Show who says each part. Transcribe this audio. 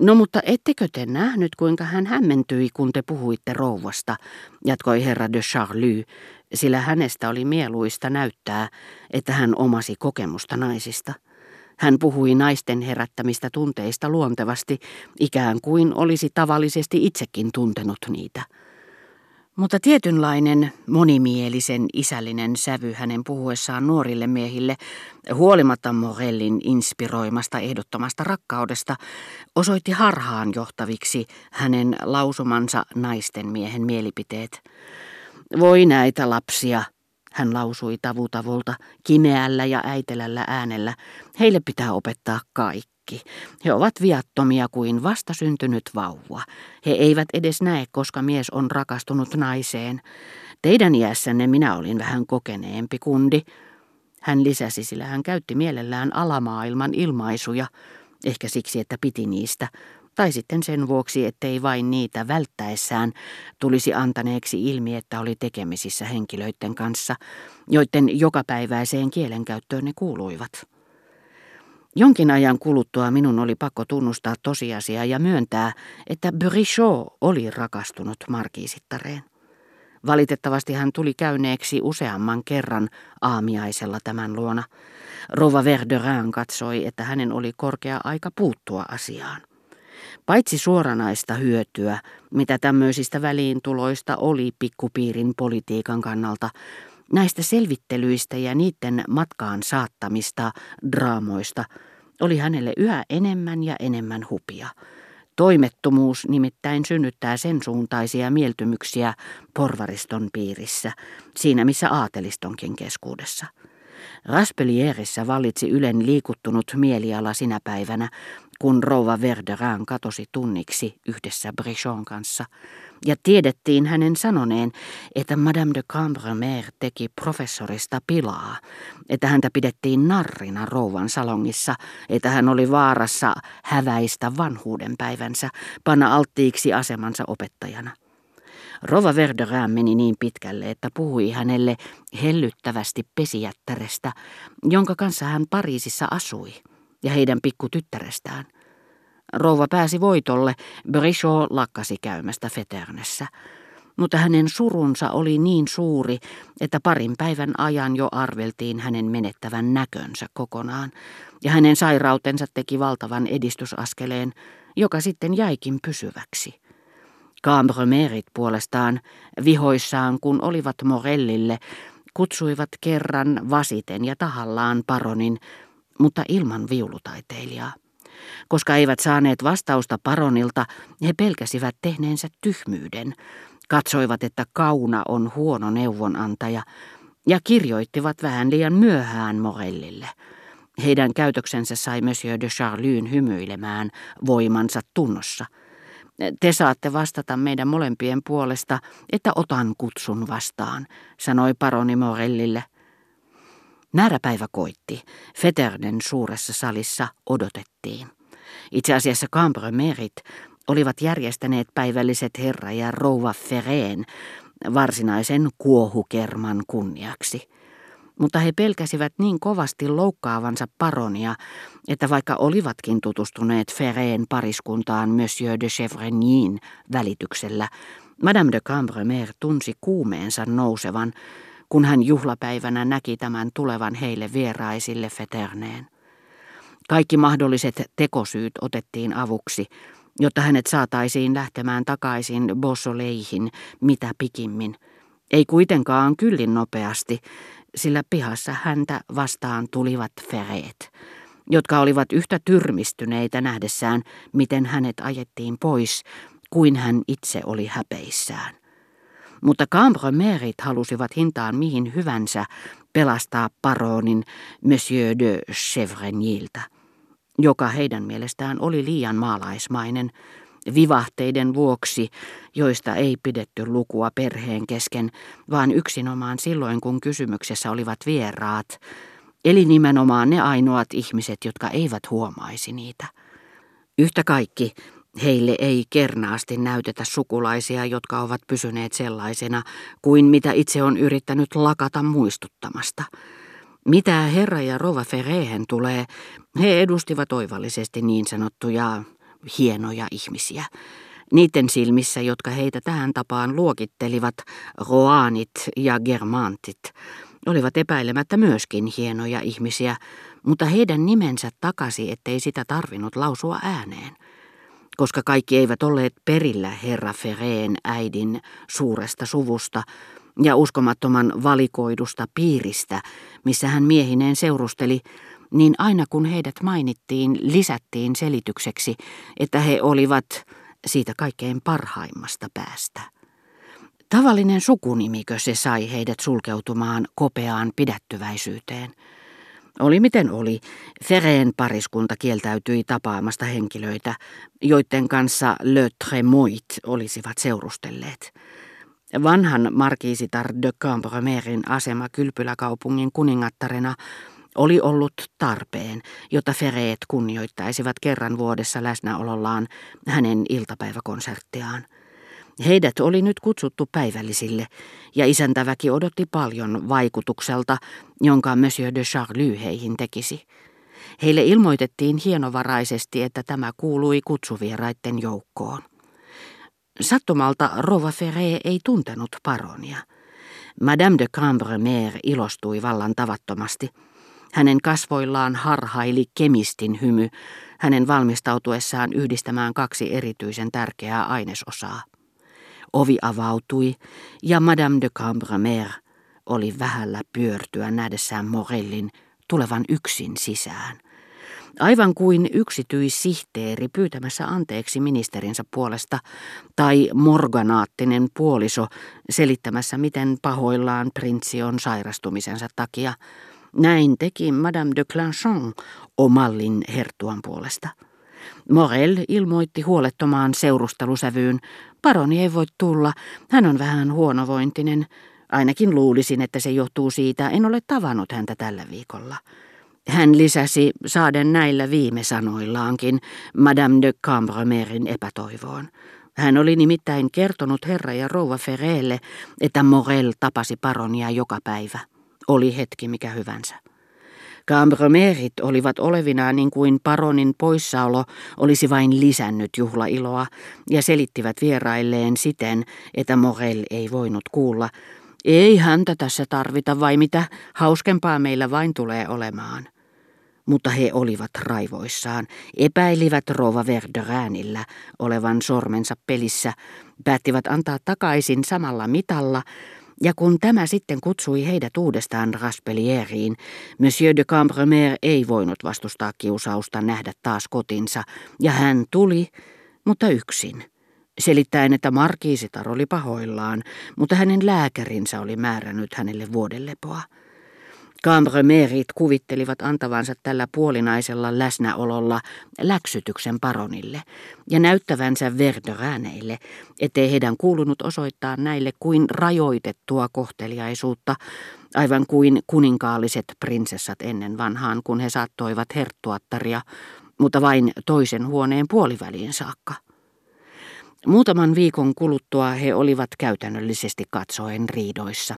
Speaker 1: No mutta ettekö te nähnyt, kuinka hän hämmentyi, kun te puhuitte rouvasta, jatkoi herra de Charlie, sillä hänestä oli mieluista näyttää, että hän omasi kokemusta naisista. Hän puhui naisten herättämistä tunteista luontevasti, ikään kuin olisi tavallisesti itsekin tuntenut niitä. Mutta tietynlainen, monimielisen isällinen sävy hänen puhuessaan nuorille miehille, huolimatta Morellin inspiroimasta ehdottomasta rakkaudesta, osoitti harhaan johtaviksi hänen lausumansa naisten miehen mielipiteet. Voi näitä lapsia, hän lausui tavutavulta, kimeällä ja äitelällä äänellä. Heille pitää opettaa kaikki. He ovat viattomia kuin vastasyntynyt vauva. He eivät edes näe, koska mies on rakastunut naiseen. Teidän iässänne minä olin vähän kokeneempi kundi. Hän lisäsi, sillä hän käytti mielellään alamaailman ilmaisuja, ehkä siksi, että piti niistä, tai sitten sen vuoksi, ettei vain niitä välttäessään tulisi antaneeksi ilmi, että oli tekemisissä henkilöiden kanssa, joiden jokapäiväiseen kielenkäyttöön ne kuuluivat. Jonkin ajan kuluttua minun oli pakko tunnustaa tosiasia ja myöntää, että Brichot oli rakastunut markiisittareen. Valitettavasti hän tuli käyneeksi useamman kerran aamiaisella tämän luona. Rova Verderin katsoi, että hänen oli korkea aika puuttua asiaan. Paitsi suoranaista hyötyä, mitä tämmöisistä väliintuloista oli pikkupiirin politiikan kannalta, näistä selvittelyistä ja niiden matkaan saattamista draamoista oli hänelle yhä enemmän ja enemmän hupia. Toimettomuus nimittäin synnyttää sen suuntaisia mieltymyksiä porvariston piirissä, siinä missä aatelistonkin keskuudessa. Raspelierissä vallitsi Ylen liikuttunut mieliala sinä päivänä, kun rouva Verderin katosi tunniksi yhdessä Brichon kanssa, ja tiedettiin hänen sanoneen, että Madame de Cambremer teki professorista pilaa, että häntä pidettiin narrina rouvan salongissa, että hän oli vaarassa häväistä vanhuuden päivänsä, panna alttiiksi asemansa opettajana. Rova Verderin meni niin pitkälle, että puhui hänelle hellyttävästi pesijättärestä, jonka kanssa hän Pariisissa asui ja heidän pikkutyttärestään. Rouva pääsi voitolle, Brichot lakkasi käymästä Feternessä. Mutta hänen surunsa oli niin suuri, että parin päivän ajan jo arveltiin hänen menettävän näkönsä kokonaan, ja hänen sairautensa teki valtavan edistysaskeleen, joka sitten jäikin pysyväksi. Cambremerit puolestaan, vihoissaan kun olivat Morellille, kutsuivat kerran vasiten ja tahallaan paronin mutta ilman viulutaiteilijaa. Koska eivät saaneet vastausta paronilta, he pelkäsivät tehneensä tyhmyyden, katsoivat, että kauna on huono neuvonantaja, ja kirjoittivat vähän liian myöhään Morellille. Heidän käytöksensä sai Monsieur de Charlyn hymyilemään voimansa tunnossa. Te saatte vastata meidän molempien puolesta, että otan kutsun vastaan, sanoi paroni Morellille. Määräpäivä koitti. Feterden suuressa salissa odotettiin. Itse asiassa Cambremerit olivat järjestäneet päivälliset herra ja rouva Fereen varsinaisen kuohukerman kunniaksi. Mutta he pelkäsivät niin kovasti loukkaavansa paronia, että vaikka olivatkin tutustuneet Fereen pariskuntaan Monsieur de Chevrenin välityksellä, Madame de Cambremer tunsi kuumeensa nousevan, kun hän juhlapäivänä näki tämän tulevan heille vieraisille Feterneen. Kaikki mahdolliset tekosyyt otettiin avuksi, jotta hänet saataisiin lähtemään takaisin Bossoleihin mitä pikimmin. Ei kuitenkaan kyllin nopeasti, sillä pihassa häntä vastaan tulivat fereet, jotka olivat yhtä tyrmistyneitä nähdessään, miten hänet ajettiin pois, kuin hän itse oli häpeissään. Mutta Cambremerit halusivat hintaan mihin hyvänsä pelastaa paronin Monsieur de Chevreniltä, joka heidän mielestään oli liian maalaismainen, vivahteiden vuoksi, joista ei pidetty lukua perheen kesken, vaan yksinomaan silloin, kun kysymyksessä olivat vieraat, eli nimenomaan ne ainoat ihmiset, jotka eivät huomaisi niitä. Yhtä kaikki Heille ei kernaasti näytetä sukulaisia, jotka ovat pysyneet sellaisena kuin mitä itse on yrittänyt lakata muistuttamasta. Mitä herra ja rova Ferehen tulee, he edustivat oivallisesti niin sanottuja hienoja ihmisiä. Niiden silmissä, jotka heitä tähän tapaan luokittelivat, roanit ja germantit, olivat epäilemättä myöskin hienoja ihmisiä, mutta heidän nimensä takasi, ettei sitä tarvinnut lausua ääneen. Koska kaikki eivät olleet perillä herra Fereen äidin suuresta suvusta ja uskomattoman valikoidusta piiristä, missä hän miehineen seurusteli, niin aina kun heidät mainittiin, lisättiin selitykseksi, että he olivat siitä kaikkein parhaimmasta päästä. Tavallinen sukunimikö se sai heidät sulkeutumaan kopeaan pidättyväisyyteen. Oli miten oli, Fereen pariskunta kieltäytyi tapaamasta henkilöitä, joiden kanssa Le Tremoit olisivat seurustelleet. Vanhan markiisitar de Cambremerin asema kylpyläkaupungin kuningattarena oli ollut tarpeen, jotta Fereet kunnioittaisivat kerran vuodessa läsnäolollaan hänen iltapäiväkonserttiaan. Heidät oli nyt kutsuttu päivällisille, ja isäntäväki odotti paljon vaikutukselta, jonka Monsieur de Charlie heihin tekisi. Heille ilmoitettiin hienovaraisesti, että tämä kuului kutsuvieraiden joukkoon. Sattumalta Rova Ferré ei tuntenut paronia. Madame de Cambremer ilostui vallan tavattomasti – hänen kasvoillaan harhaili kemistin hymy, hänen valmistautuessaan yhdistämään kaksi erityisen tärkeää ainesosaa. Ovi avautui ja Madame de Cambremer oli vähällä pyörtyä nähdessään Morellin tulevan yksin sisään. Aivan kuin yksityissihteeri pyytämässä anteeksi ministerinsä puolesta tai morganaattinen puoliso selittämässä, miten pahoillaan prinssi on sairastumisensa takia – näin teki Madame de Clanchon omallin hertuan puolesta. Morel ilmoitti huolettomaan seurustelusävyyn. Paroni ei voi tulla, hän on vähän huonovointinen. Ainakin luulisin, että se johtuu siitä, en ole tavannut häntä tällä viikolla. Hän lisäsi saaden näillä viime sanoillaankin Madame de Cambremerin epätoivoon. Hän oli nimittäin kertonut herra ja rouva Ferreelle, että Morel tapasi paronia joka päivä oli hetki mikä hyvänsä. Cambromerit olivat olevinaan niin kuin paronin poissaolo olisi vain lisännyt juhlailoa ja selittivät vierailleen siten, että Morel ei voinut kuulla. Ei häntä tässä tarvita vai mitä, hauskempaa meillä vain tulee olemaan. Mutta he olivat raivoissaan, epäilivät Rova Verderäänillä olevan sormensa pelissä, päättivät antaa takaisin samalla mitalla, ja kun tämä sitten kutsui heidät uudestaan Raspelieriin, Monsieur de Cambremer ei voinut vastustaa kiusausta nähdä taas kotinsa, ja hän tuli, mutta yksin. Selittäen, että markiisitar oli pahoillaan, mutta hänen lääkärinsä oli määrännyt hänelle vuodelepoa. Cambremerit kuvittelivat antavansa tällä puolinaisella läsnäololla läksytyksen paronille ja näyttävänsä verdörääneille, ettei heidän kuulunut osoittaa näille kuin rajoitettua kohteliaisuutta, aivan kuin kuninkaalliset prinsessat ennen vanhaan, kun he saattoivat herttuattaria, mutta vain toisen huoneen puoliväliin saakka. Muutaman viikon kuluttua he olivat käytännöllisesti katsoen riidoissa.